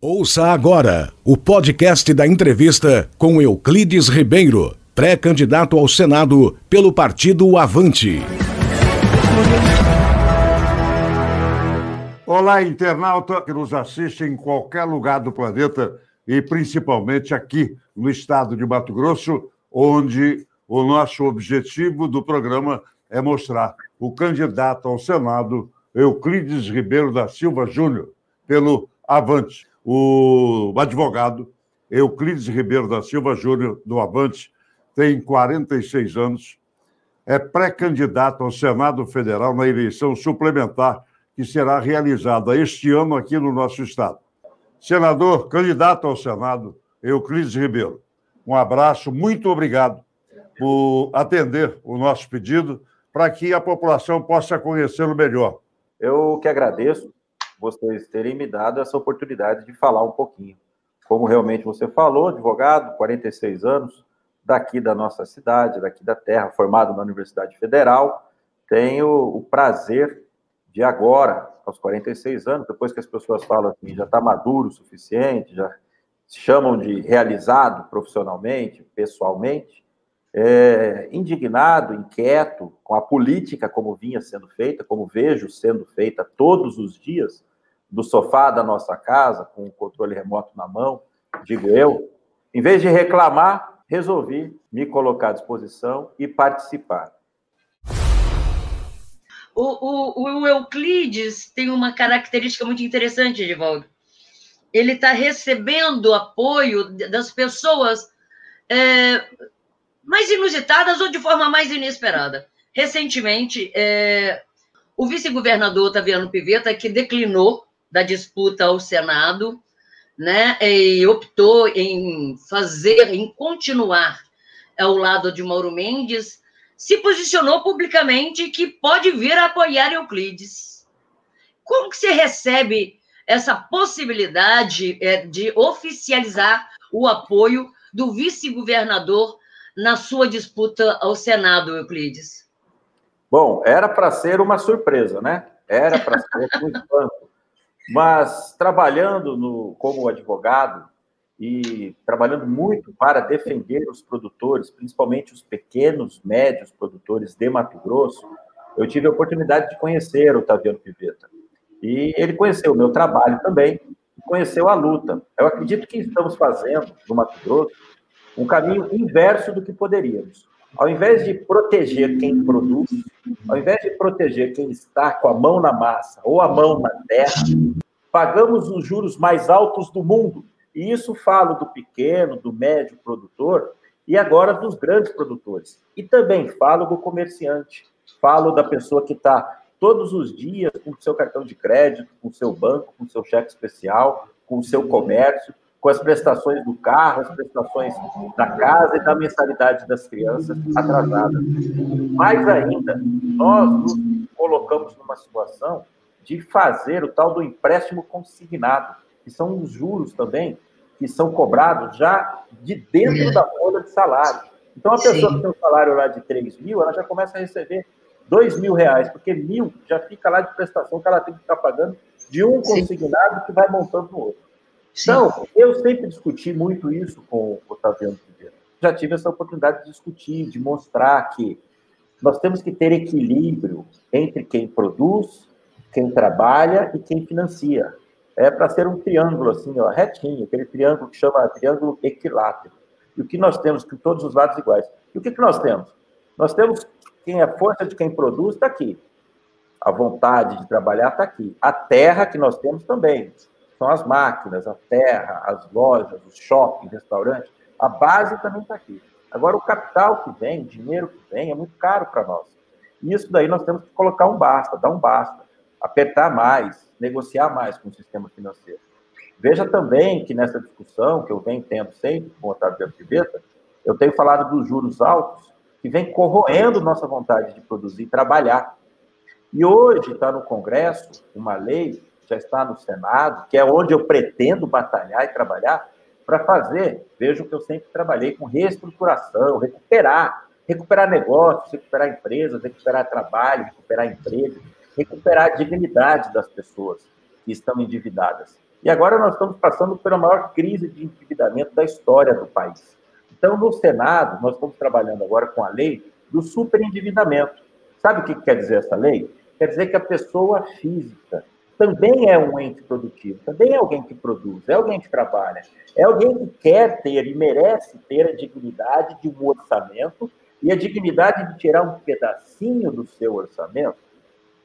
Ouça agora o podcast da entrevista com Euclides Ribeiro, pré-candidato ao Senado pelo Partido Avante. Olá, internauta que nos assiste em qualquer lugar do planeta e principalmente aqui no estado de Mato Grosso, onde o nosso objetivo do programa é mostrar o candidato ao Senado, Euclides Ribeiro da Silva Júnior, pelo Avante o advogado Euclides Ribeiro da Silva Júnior, do Avante, tem 46 anos, é pré-candidato ao Senado Federal na eleição suplementar que será realizada este ano aqui no nosso estado. Senador, candidato ao Senado, Euclides Ribeiro, um abraço, muito obrigado por atender o nosso pedido para que a população possa conhecê-lo melhor. Eu que agradeço vocês terem me dado essa oportunidade de falar um pouquinho. Como realmente você falou, advogado, 46 anos, daqui da nossa cidade, daqui da terra, formado na Universidade Federal, tenho o prazer de agora, aos 46 anos, depois que as pessoas falam assim, já está maduro o suficiente, já se chamam de realizado profissionalmente, pessoalmente, é, indignado, inquieto com a política como vinha sendo feita, como vejo sendo feita todos os dias, do sofá da nossa casa, com o controle remoto na mão, digo eu, em vez de reclamar, resolvi me colocar à disposição e participar. O, o, o Euclides tem uma característica muito interessante, Edivaldo. Ele está recebendo apoio das pessoas é, mais inusitadas ou de forma mais inesperada. Recentemente, é, o vice-governador Taviano Piveta, que declinou da disputa ao Senado, né, e optou em fazer, em continuar ao lado de Mauro Mendes, se posicionou publicamente que pode vir a apoiar Euclides. Como que você recebe essa possibilidade é, de oficializar o apoio do vice-governador na sua disputa ao Senado, Euclides? Bom, era para ser uma surpresa, né? Era para ser um espanto. Mas trabalhando no, como advogado e trabalhando muito para defender os produtores, principalmente os pequenos, médios produtores de Mato Grosso, eu tive a oportunidade de conhecer o Taviano Piveta. E ele conheceu o meu trabalho também, conheceu a luta. Eu acredito que estamos fazendo, no Mato Grosso, um caminho inverso do que poderíamos. Ao invés de proteger quem produz, ao invés de proteger quem está com a mão na massa ou a mão na terra, pagamos os juros mais altos do mundo. E isso falo do pequeno, do médio produtor e agora dos grandes produtores. E também falo do comerciante, falo da pessoa que está todos os dias com o seu cartão de crédito, com o seu banco, com o seu cheque especial, com o seu comércio, com as prestações do carro, as prestações da casa e da mensalidade das crianças atrasadas. Mais ainda, nós nos colocamos numa situação de fazer o tal do empréstimo consignado, que são os juros também que são cobrados já de dentro da folha de salário. Então, a pessoa Sim. que tem um salário lá de 3 mil, ela já começa a receber 2 mil reais, porque mil já fica lá de prestação que ela tem que ficar pagando de um consignado Sim. que vai montando no outro. Então, eu sempre discuti muito isso com o Otaviano. Já tive essa oportunidade de discutir, de mostrar que nós temos que ter equilíbrio entre quem produz, quem trabalha e quem financia. É para ser um triângulo assim, ó, retinho, aquele triângulo que chama triângulo equilátero. E o que nós temos que todos os lados iguais. E o que, que nós temos? Nós temos quem é força de quem produz está aqui. A vontade de trabalhar está aqui. A terra que nós temos também são as máquinas, a terra, as lojas, os shoppings, restaurantes. A base também está aqui. Agora, o capital que vem, o dinheiro que vem, é muito caro para nós. E isso daí nós temos que colocar um basta, dar um basta, apertar mais, negociar mais com o sistema financeiro. Veja também que nessa discussão, que eu venho tendo sempre com o Otávio de Arquiveta, eu tenho falado dos juros altos, que vem corroendo nossa vontade de produzir e trabalhar. E hoje está no Congresso uma lei já está no Senado, que é onde eu pretendo batalhar e trabalhar para fazer, vejo que eu sempre trabalhei com reestruturação, recuperar, recuperar negócios, recuperar empresas, recuperar trabalho, recuperar emprego, recuperar a dignidade das pessoas que estão endividadas. E agora nós estamos passando pela maior crise de endividamento da história do país. Então, no Senado, nós estamos trabalhando agora com a lei do superendividamento. Sabe o que quer dizer essa lei? Quer dizer que a pessoa física também é um ente produtivo, também é alguém que produz, é alguém que trabalha, é alguém que quer ter e merece ter a dignidade de um orçamento e a dignidade de tirar um pedacinho do seu orçamento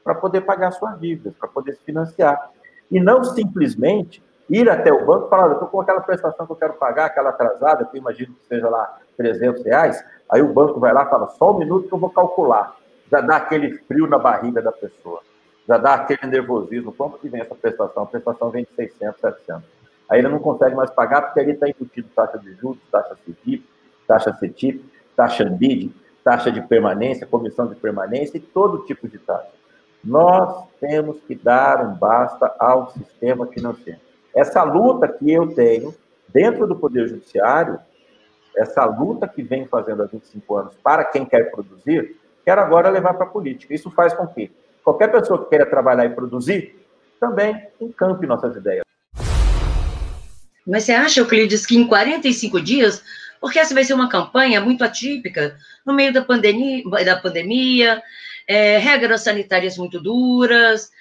para poder pagar suas dívidas, para poder se financiar. E não simplesmente ir até o banco e falar, eu estou com aquela prestação que eu quero pagar, aquela atrasada, que eu imagino que seja lá 300 reais, aí o banco vai lá e fala, só um minuto que eu vou calcular. Já dá aquele frio na barriga da pessoa, já dá aquele nervosismo. Quanto que vem essa prestação? A prestação vem de 600, 700. Aí ele não consegue mais pagar porque ali está embutido taxa de juros, taxa CDIP, taxa CETIP, taxa ANBID, taxa de permanência, comissão de permanência e todo tipo de taxa. Nós temos que dar um basta ao sistema financeiro. Essa luta que eu tenho dentro do Poder Judiciário, essa luta que vem fazendo há 25 anos para quem quer produzir, quero agora levar para a política. Isso faz com que qualquer pessoa que queira trabalhar e produzir também encampe nossas ideias. Mas você acha, Euclides, que em 45 dias, porque essa vai ser uma campanha muito atípica, no meio da pandemia, da pandemia é, regras sanitárias muito duras,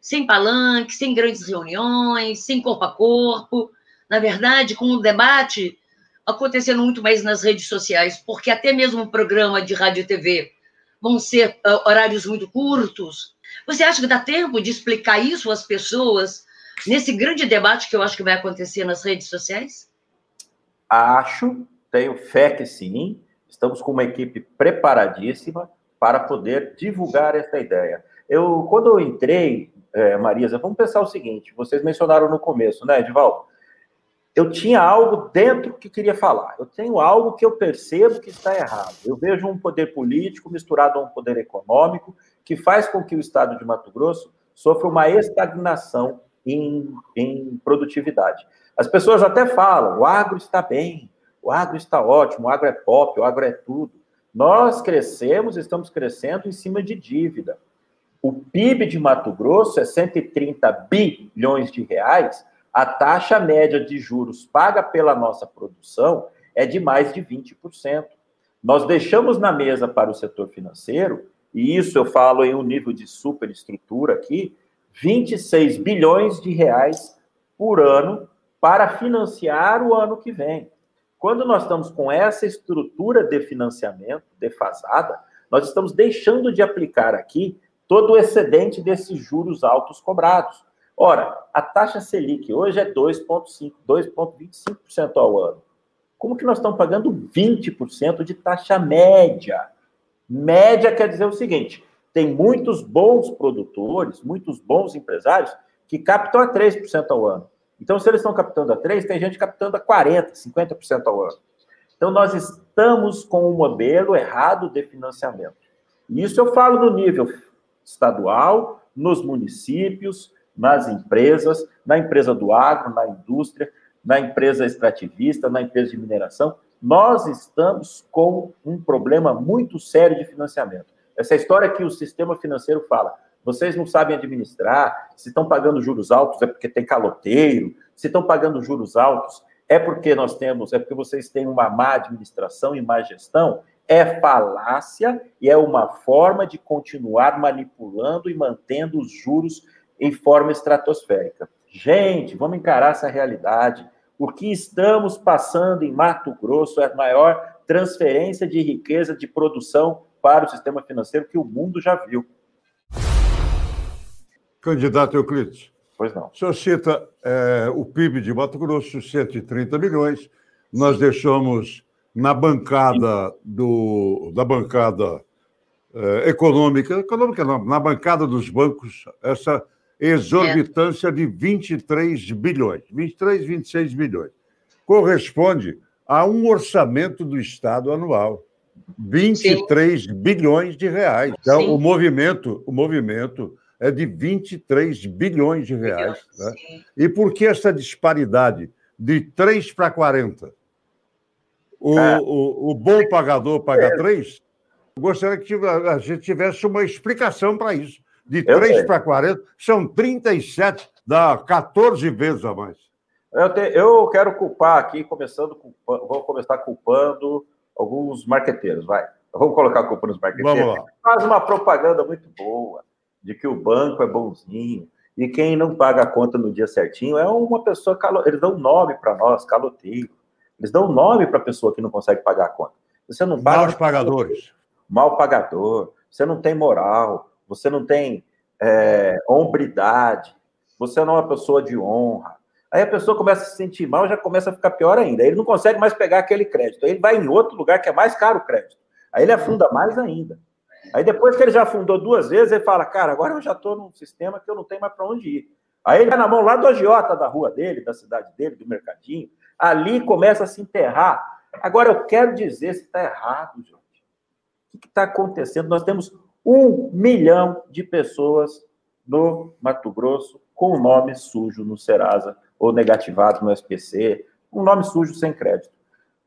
sem palanque, sem grandes reuniões, sem corpo a corpo. Na verdade, com o debate acontecendo muito mais nas redes sociais, porque até mesmo o programa de rádio e TV vão ser uh, horários muito curtos. Você acha que dá tempo de explicar isso às pessoas nesse grande debate que eu acho que vai acontecer nas redes sociais? Acho, tenho fé que sim. Estamos com uma equipe preparadíssima para poder divulgar essa ideia. Eu, quando eu entrei, é, Marisa, vamos pensar o seguinte: vocês mencionaram no começo, né, Edivaldo? Eu tinha algo dentro que queria falar. Eu tenho algo que eu percebo que está errado. Eu vejo um poder político misturado a um poder econômico que faz com que o estado de Mato Grosso sofra uma estagnação em, em produtividade. As pessoas até falam: o agro está bem, o agro está ótimo, o agro é pop, o agro é tudo. Nós crescemos, estamos crescendo em cima de dívida. O PIB de Mato Grosso é 130 bilhões de reais, a taxa média de juros paga pela nossa produção é de mais de 20%. Nós deixamos na mesa para o setor financeiro, e isso eu falo em um nível de superestrutura aqui, 26 bilhões de reais por ano para financiar o ano que vem. Quando nós estamos com essa estrutura de financiamento defasada, nós estamos deixando de aplicar aqui todo o excedente desses juros altos cobrados. Ora, a taxa Selic hoje é 2,5%, 2,25% ao ano. Como que nós estamos pagando 20% de taxa média? Média quer dizer o seguinte: tem muitos bons produtores, muitos bons empresários que captam a 3% ao ano. Então, se eles estão captando a 3, tem gente captando a 40, 50% ao ano. Então, nós estamos com um modelo errado de financiamento. Isso eu falo no nível estadual, nos municípios, nas empresas, na empresa do agro, na indústria, na empresa extrativista, na empresa de mineração. Nós estamos com um problema muito sério de financiamento. Essa história que o sistema financeiro fala, vocês não sabem administrar, se estão pagando juros altos é porque tem caloteiro, se estão pagando juros altos é porque nós temos, é porque vocês têm uma má administração e má gestão, é falácia e é uma forma de continuar manipulando e mantendo os juros em forma estratosférica. Gente, vamos encarar essa realidade. O que estamos passando em Mato Grosso é a maior transferência de riqueza de produção para o sistema financeiro que o mundo já viu. Candidato Euclides. Pois não. O senhor cita é, o PIB de Mato Grosso, 130 milhões. Nós deixamos na bancada do, da bancada é, econômica, econômica não, na bancada dos bancos, essa exorbitância de 23 bilhões, 23, 26 bilhões. Corresponde a um orçamento do Estado anual. 23 Sim. bilhões de reais. Então, Sim. o movimento, o movimento é de 23 bilhões de reais. Né? E por que essa disparidade de 3 para 40? O, é. o, o, bom pagador paga 3? É. Gostaria que a gente tivesse uma explicação para isso. De 3 para 40, são 37, dá 14 vezes a mais. Eu, te, eu quero culpar aqui, começando, vou começar culpando alguns marqueteiros, vai. Vamos colocar a culpa nos marqueteiros. Faz uma propaganda muito boa de que o banco é bonzinho e quem não paga a conta no dia certinho é uma pessoa calo... eles dão nome para nós, caloteiro. Eles dão nome para a pessoa que não consegue pagar a conta. Você não paga. Maus pagadores. Mal pagador. Você não tem moral. Você não tem é, hombridade. Você não é uma pessoa de honra. Aí a pessoa começa a se sentir mal, já começa a ficar pior ainda. Ele não consegue mais pegar aquele crédito. Aí ele vai em outro lugar que é mais caro o crédito. Aí ele afunda mais ainda. Aí depois que ele já afundou duas vezes, ele fala: Cara, agora eu já estou num sistema que eu não tenho mais para onde ir. Aí ele vai na mão lá do agiota da rua dele, da cidade dele, do mercadinho. Ali começa a se enterrar. Agora eu quero dizer se está errado, gente. O que está acontecendo? Nós temos um milhão de pessoas no Mato Grosso com o nome sujo no Serasa ou negativado no SPC, um nome sujo sem crédito.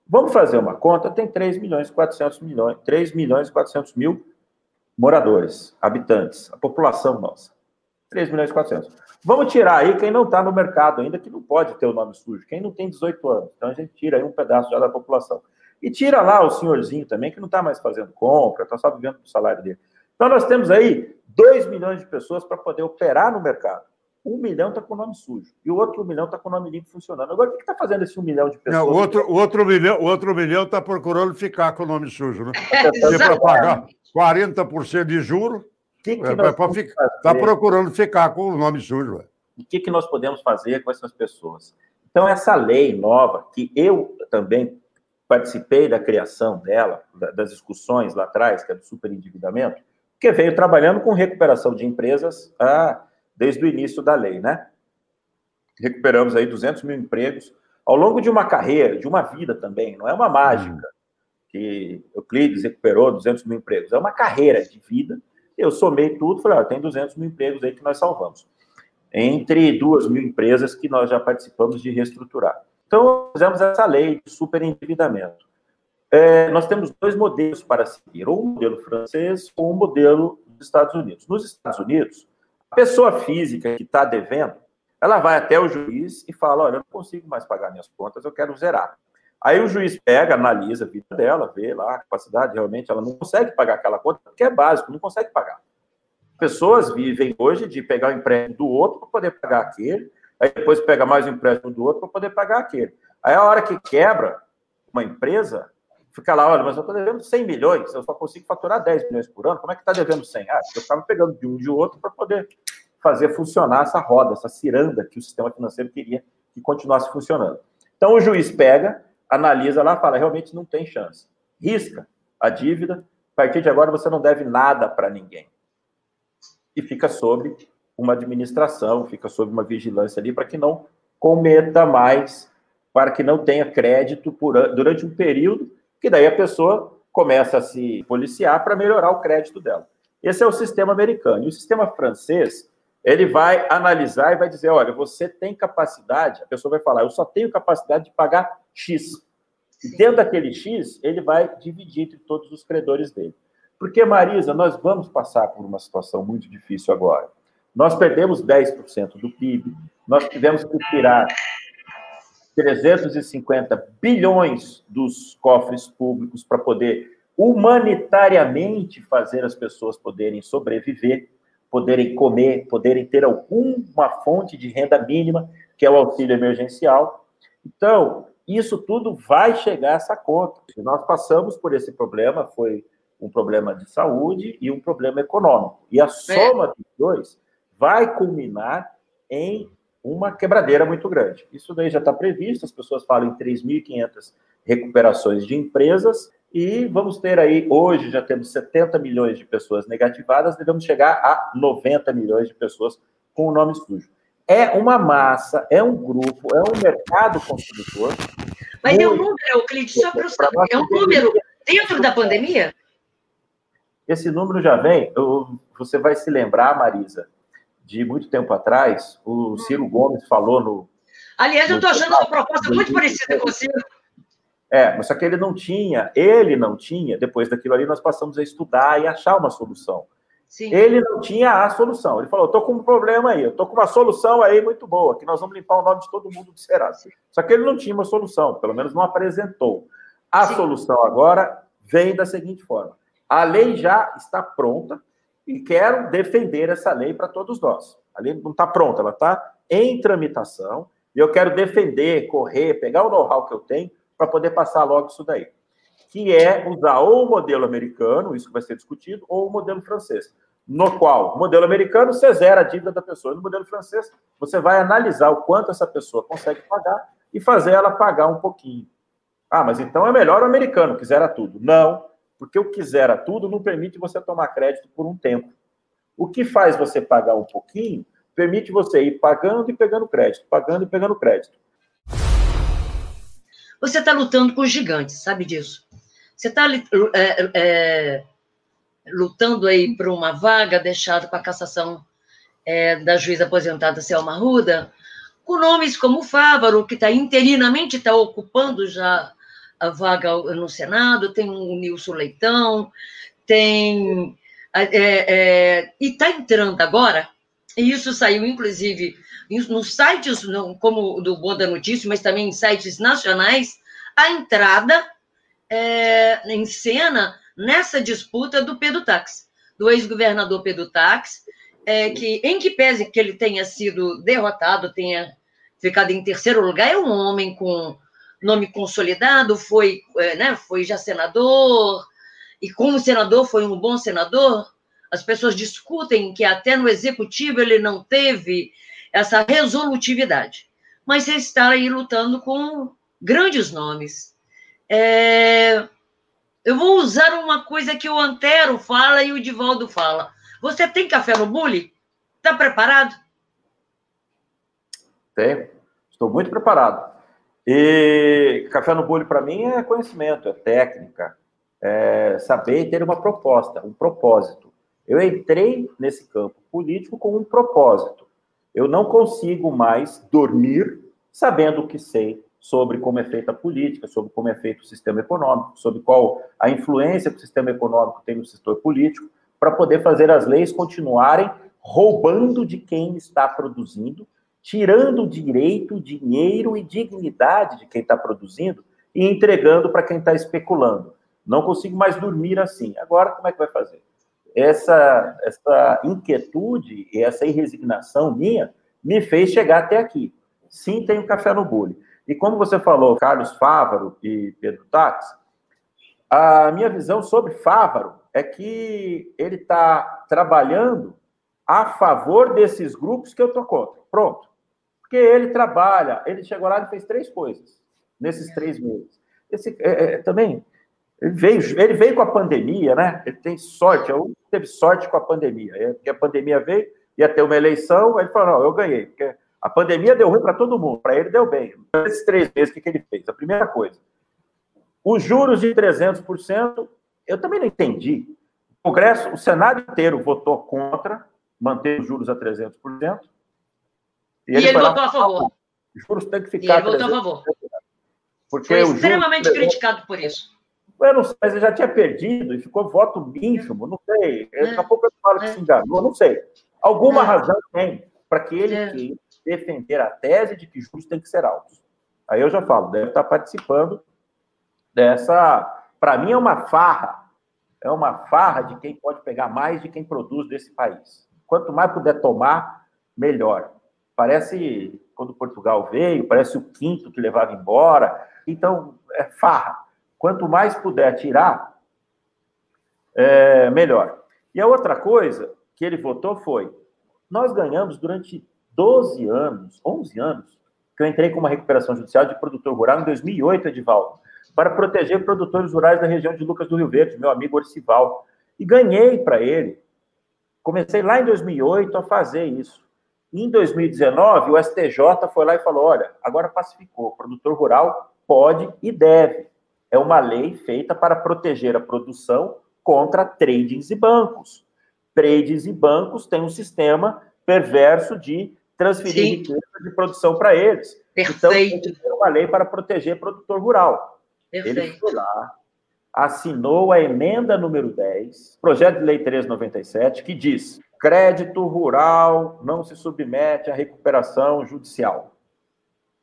Vamos fazer uma conta, tem 3 milhões e 400 milhões, 3 milhões e 400 mil moradores, habitantes, a população nossa. 3 milhões e 400. Vamos tirar aí quem não está no mercado ainda, que não pode ter o nome sujo, quem não tem 18 anos. Então a gente tira aí um pedaço já da população. E tira lá o senhorzinho também, que não está mais fazendo compra, está só vivendo do salário dele. Então nós temos aí 2 milhões de pessoas para poder operar no mercado um milhão está com o nome sujo e o outro milhão está com o nome limpo funcionando. Agora, o que está fazendo esse um milhão de pessoas? Não, o, outro, o, outro milhão, o outro milhão está procurando ficar com o nome sujo, né? É, para pagar 40% de juro, está é, procurando ficar com o nome sujo. O que, que nós podemos fazer com essas pessoas? Então, essa lei nova, que eu também participei da criação dela, das discussões lá atrás, que é do superendividamento, que veio trabalhando com recuperação de empresas a desde o início da lei, né? Recuperamos aí 200 mil empregos ao longo de uma carreira, de uma vida também, não é uma mágica que Euclides recuperou 200 mil empregos, é uma carreira de vida. Eu somei tudo, falei, ah, tem 200 mil empregos aí que nós salvamos. Entre duas mil empresas que nós já participamos de reestruturar. Então, fizemos essa lei de superendividamento. É, nós temos dois modelos para seguir, ou um modelo francês ou um modelo dos Estados Unidos. Nos Estados Unidos, a pessoa física que está devendo, ela vai até o juiz e fala: Olha, eu não consigo mais pagar minhas contas, eu quero zerar. Aí o juiz pega, analisa a vida dela, vê lá a capacidade, realmente ela não consegue pagar aquela conta, porque é básico, não consegue pagar. Pessoas vivem hoje de pegar o empréstimo do outro para poder pagar aquele, aí depois pega mais o empréstimo do outro para poder pagar aquele. Aí a hora que quebra uma empresa, fica lá, olha, mas eu estou devendo 100 milhões, eu só consigo faturar 10 milhões por ano, como é que está devendo 100? Ah, eu estava pegando de um de outro para poder fazer funcionar essa roda, essa ciranda que o sistema financeiro queria que continuasse funcionando. Então o juiz pega, analisa lá, fala, realmente não tem chance. Risca a dívida, a partir de agora você não deve nada para ninguém. E fica sob uma administração, fica sob uma vigilância ali para que não cometa mais, para que não tenha crédito por, durante um período que daí a pessoa começa a se policiar para melhorar o crédito dela. Esse é o sistema americano. E o sistema francês, ele vai analisar e vai dizer: olha, você tem capacidade, a pessoa vai falar, eu só tenho capacidade de pagar X. E dentro daquele X, ele vai dividir entre todos os credores dele. Porque, Marisa, nós vamos passar por uma situação muito difícil agora. Nós perdemos 10% do PIB, nós tivemos que tirar 350 bilhões dos cofres públicos para poder humanitariamente fazer as pessoas poderem sobreviver, poderem comer, poderem ter alguma fonte de renda mínima, que é o auxílio emergencial. Então, isso tudo vai chegar a essa conta. Nós passamos por esse problema, foi um problema de saúde e um problema econômico. E a soma dos dois vai culminar em uma quebradeira muito grande. Isso daí já está previsto, as pessoas falam em 3.500 recuperações de empresas, e vamos ter aí, hoje já temos 70 milhões de pessoas negativadas, devemos chegar a 90 milhões de pessoas com o nome sujo. É uma massa, é um grupo, é um mercado consumidor. Mas é um número, Euclides, só para saber, é um número dentro da pandemia? Esse número já vem, eu, você vai se lembrar, Marisa, de muito tempo atrás, o Ciro Gomes falou no. Aliás, eu estou achando uma proposta muito parecida com o Ciro. É, mas só que ele não tinha, ele não tinha, depois daquilo ali, nós passamos a estudar e achar uma solução. Sim. Ele não tinha a solução. Ele falou: estou com um problema aí, eu estou com uma solução aí muito boa, que nós vamos limpar o nome de todo mundo do Serasa. Só que ele não tinha uma solução, pelo menos não apresentou. A Sim. solução agora vem da seguinte forma: a lei já está pronta e quero defender essa lei para todos nós. A lei não está pronta, ela está em tramitação e eu quero defender, correr, pegar o know-how que eu tenho para poder passar logo isso daí. Que é usar ou o modelo americano, isso que vai ser discutido, ou o modelo francês no qual, modelo americano, você zera a dívida da pessoa. No modelo francês, você vai analisar o quanto essa pessoa consegue pagar e fazer ela pagar um pouquinho. Ah, mas então é melhor o americano, que zera tudo. Não, porque o que zera tudo não permite você tomar crédito por um tempo. O que faz você pagar um pouquinho permite você ir pagando e pegando crédito, pagando e pegando crédito. Você está lutando com os gigantes, sabe disso? Você está é, é lutando aí por uma vaga deixada para a cassação é, da juíza aposentada Selma Ruda, com nomes como Fávaro, que está interinamente está ocupando já a vaga no Senado, tem o Nilson Leitão, tem é, é, e está entrando agora, e isso saiu inclusive nos sites como do Boa da Notícia, mas também em sites nacionais, a entrada é, em cena nessa disputa do Pedro Tax, do ex-governador Pedro Tax, é, que, em que pese que ele tenha sido derrotado, tenha ficado em terceiro lugar, é um homem com nome consolidado, foi, é, né, foi já senador, e como senador foi um bom senador, as pessoas discutem que até no executivo ele não teve essa resolutividade. Mas ele está aí lutando com grandes nomes. É, eu vou usar uma coisa que o Antero fala e o Divaldo fala. Você tem café no bule? Está preparado? Tenho. Estou muito preparado. E café no bule, para mim, é conhecimento, é técnica, é saber ter uma proposta, um propósito. Eu entrei nesse campo político com um propósito. Eu não consigo mais dormir sabendo o que sei sobre como é feita a política, sobre como é feito o sistema econômico, sobre qual a influência que o sistema econômico tem no setor político, para poder fazer as leis continuarem roubando de quem está produzindo, tirando direito, dinheiro e dignidade de quem está produzindo e entregando para quem está especulando. Não consigo mais dormir assim. Agora, como é que vai fazer? Essa, essa inquietude e essa irresignação minha me fez chegar até aqui. Sim, tenho café no bule. E como você falou, Carlos Fávaro e Pedro Tax, a minha visão sobre Fávaro é que ele está trabalhando a favor desses grupos que eu estou contra. Pronto. Porque ele trabalha, ele chegou lá e fez três coisas nesses três meses. Esse, é, é, também, ele veio, ele veio com a pandemia, né? Ele tem sorte, eu teve sorte com a pandemia. Porque a pandemia veio, ia ter uma eleição, ele falou: não, eu ganhei. Porque a pandemia deu ruim para todo mundo, para ele deu bem. Nesses três meses, o que, que ele fez? A primeira coisa, os juros de 300%, eu também não entendi. O Congresso, o Senado inteiro votou contra manter os juros a 300%. E, e ele, ele votou a favor. Os juros têm que ficar. E ele votou a favor. Porque Foi extremamente juros... criticado por isso. Eu não sei, mas ele já tinha perdido e ficou voto ínfimo, não sei. É. Daqui a pouco eu falo que é. se enganou, não sei. Alguma é. razão tem para que ele é. defender a tese de que juros têm que ser altos. Aí eu já falo, deve estar participando dessa. Para mim, é uma farra. É uma farra de quem pode pegar mais de quem produz desse país. Quanto mais puder tomar, melhor. Parece quando Portugal veio, parece o quinto que levava embora. Então, é farra. Quanto mais puder tirar, é melhor. E a outra coisa que ele votou foi: nós ganhamos durante 12 anos, 11 anos, que eu entrei com uma recuperação judicial de produtor rural em 2008, Edivaldo, para proteger produtores rurais da região de Lucas do Rio Verde, meu amigo Orcival. E ganhei para ele. Comecei lá em 2008 a fazer isso. Em 2019, o STJ foi lá e falou: olha, agora pacificou, o produtor rural pode e deve. É uma lei feita para proteger a produção contra tradings e bancos. Tradings e bancos têm um sistema perverso de transferir Sim. riqueza de produção para eles. Perfeito. Então, uma lei para proteger produtor rural. Perfeito. Ele foi lá, assinou a emenda número 10, projeto de lei 397, que diz: crédito rural não se submete à recuperação judicial.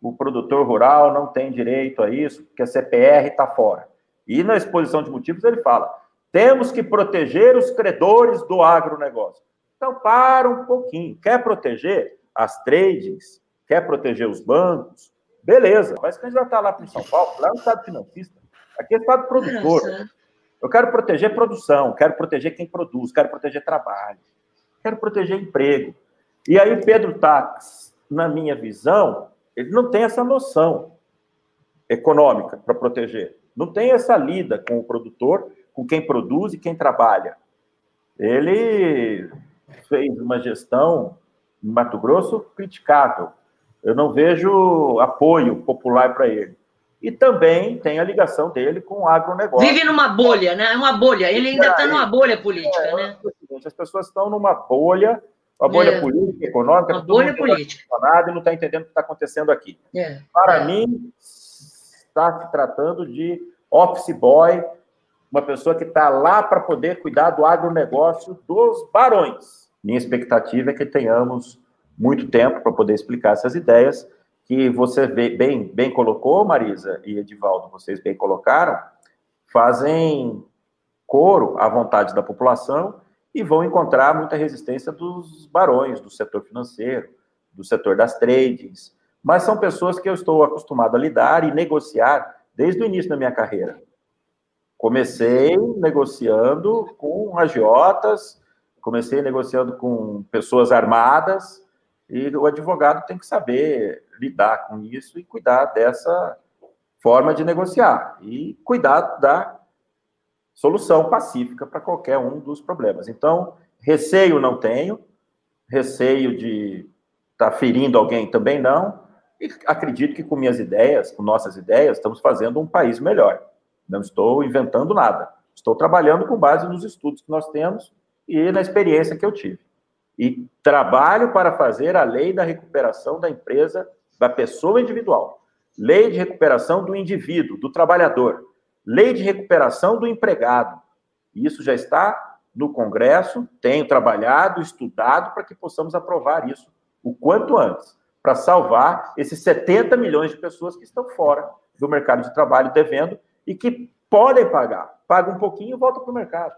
O produtor rural não tem direito a isso, porque a CPR está fora. E na exposição de motivos ele fala: temos que proteger os credores do agronegócio. Então, para um pouquinho. Quer proteger as tradings? Quer proteger os bancos? Beleza, vai se candidatar lá para São Paulo, lá no Estado financista. Aqui é Estado produtor. Eu quero proteger produção, quero proteger quem produz, quero proteger trabalho, quero proteger emprego. E aí, Pedro Tax, na minha visão, ele não tem essa noção econômica para proteger. Não tem essa lida com o produtor com quem produz e quem trabalha. Ele fez uma gestão em Mato Grosso criticável. Eu não vejo apoio popular para ele. E também tem a ligação dele com o agronegócio. Vive numa bolha, né? É uma bolha. Ele ainda está numa bolha política, é, né? As pessoas estão numa bolha, uma bolha é. política, econômica, uma bolha política. Nada e não está entendendo o que está acontecendo aqui. É. Para é. mim, está se tratando de office boy uma pessoa que está lá para poder cuidar do agronegócio dos barões. Minha expectativa é que tenhamos muito tempo para poder explicar essas ideias, que você bem, bem colocou, Marisa e Edivaldo, vocês bem colocaram, fazem coro à vontade da população e vão encontrar muita resistência dos barões, do setor financeiro, do setor das trades, mas são pessoas que eu estou acostumado a lidar e negociar desde o início da minha carreira. Comecei negociando com agiotas, comecei negociando com pessoas armadas, e o advogado tem que saber lidar com isso e cuidar dessa forma de negociar e cuidar da solução pacífica para qualquer um dos problemas. Então, receio não tenho, receio de estar tá ferindo alguém também não, e acredito que com minhas ideias, com nossas ideias, estamos fazendo um país melhor. Não estou inventando nada. Estou trabalhando com base nos estudos que nós temos e na experiência que eu tive. E trabalho para fazer a lei da recuperação da empresa, da pessoa individual. Lei de recuperação do indivíduo, do trabalhador. Lei de recuperação do empregado. Isso já está no Congresso, tenho trabalhado, estudado para que possamos aprovar isso o quanto antes, para salvar esses 70 milhões de pessoas que estão fora do mercado de trabalho devendo e que podem pagar. Paga um pouquinho e volta para o mercado.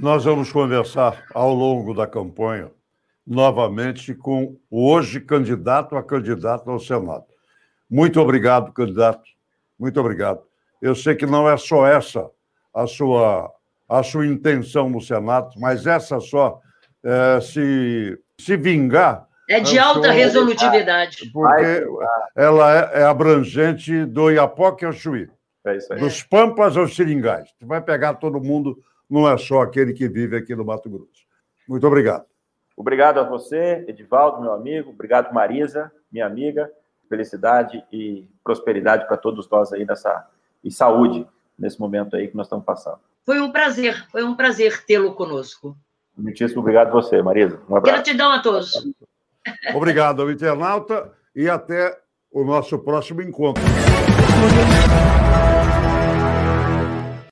Nós vamos conversar ao longo da campanha novamente com o hoje candidato a candidato ao Senado. Muito obrigado, candidato. Muito obrigado. Eu sei que não é só essa a sua, a sua intenção no Senado, mas essa só é, se, se vingar é de alta resolutividade. Porque ela é, é abrangente do Iapoque ao Chuí. É isso aí. Dos Pampas aos Seringais. Tu vai pegar todo mundo, não é só aquele que vive aqui no Mato Grosso. Muito obrigado. Obrigado a você, Edivaldo, meu amigo. Obrigado, Marisa, minha amiga. Felicidade e prosperidade para todos nós aí nessa e saúde nesse momento aí que nós estamos passando. Foi um prazer, foi um prazer tê-lo conosco. Muitíssimo obrigado a você, Marisa. Um abraço. Gratidão a todos. Obrigado ao internauta e até o nosso próximo encontro.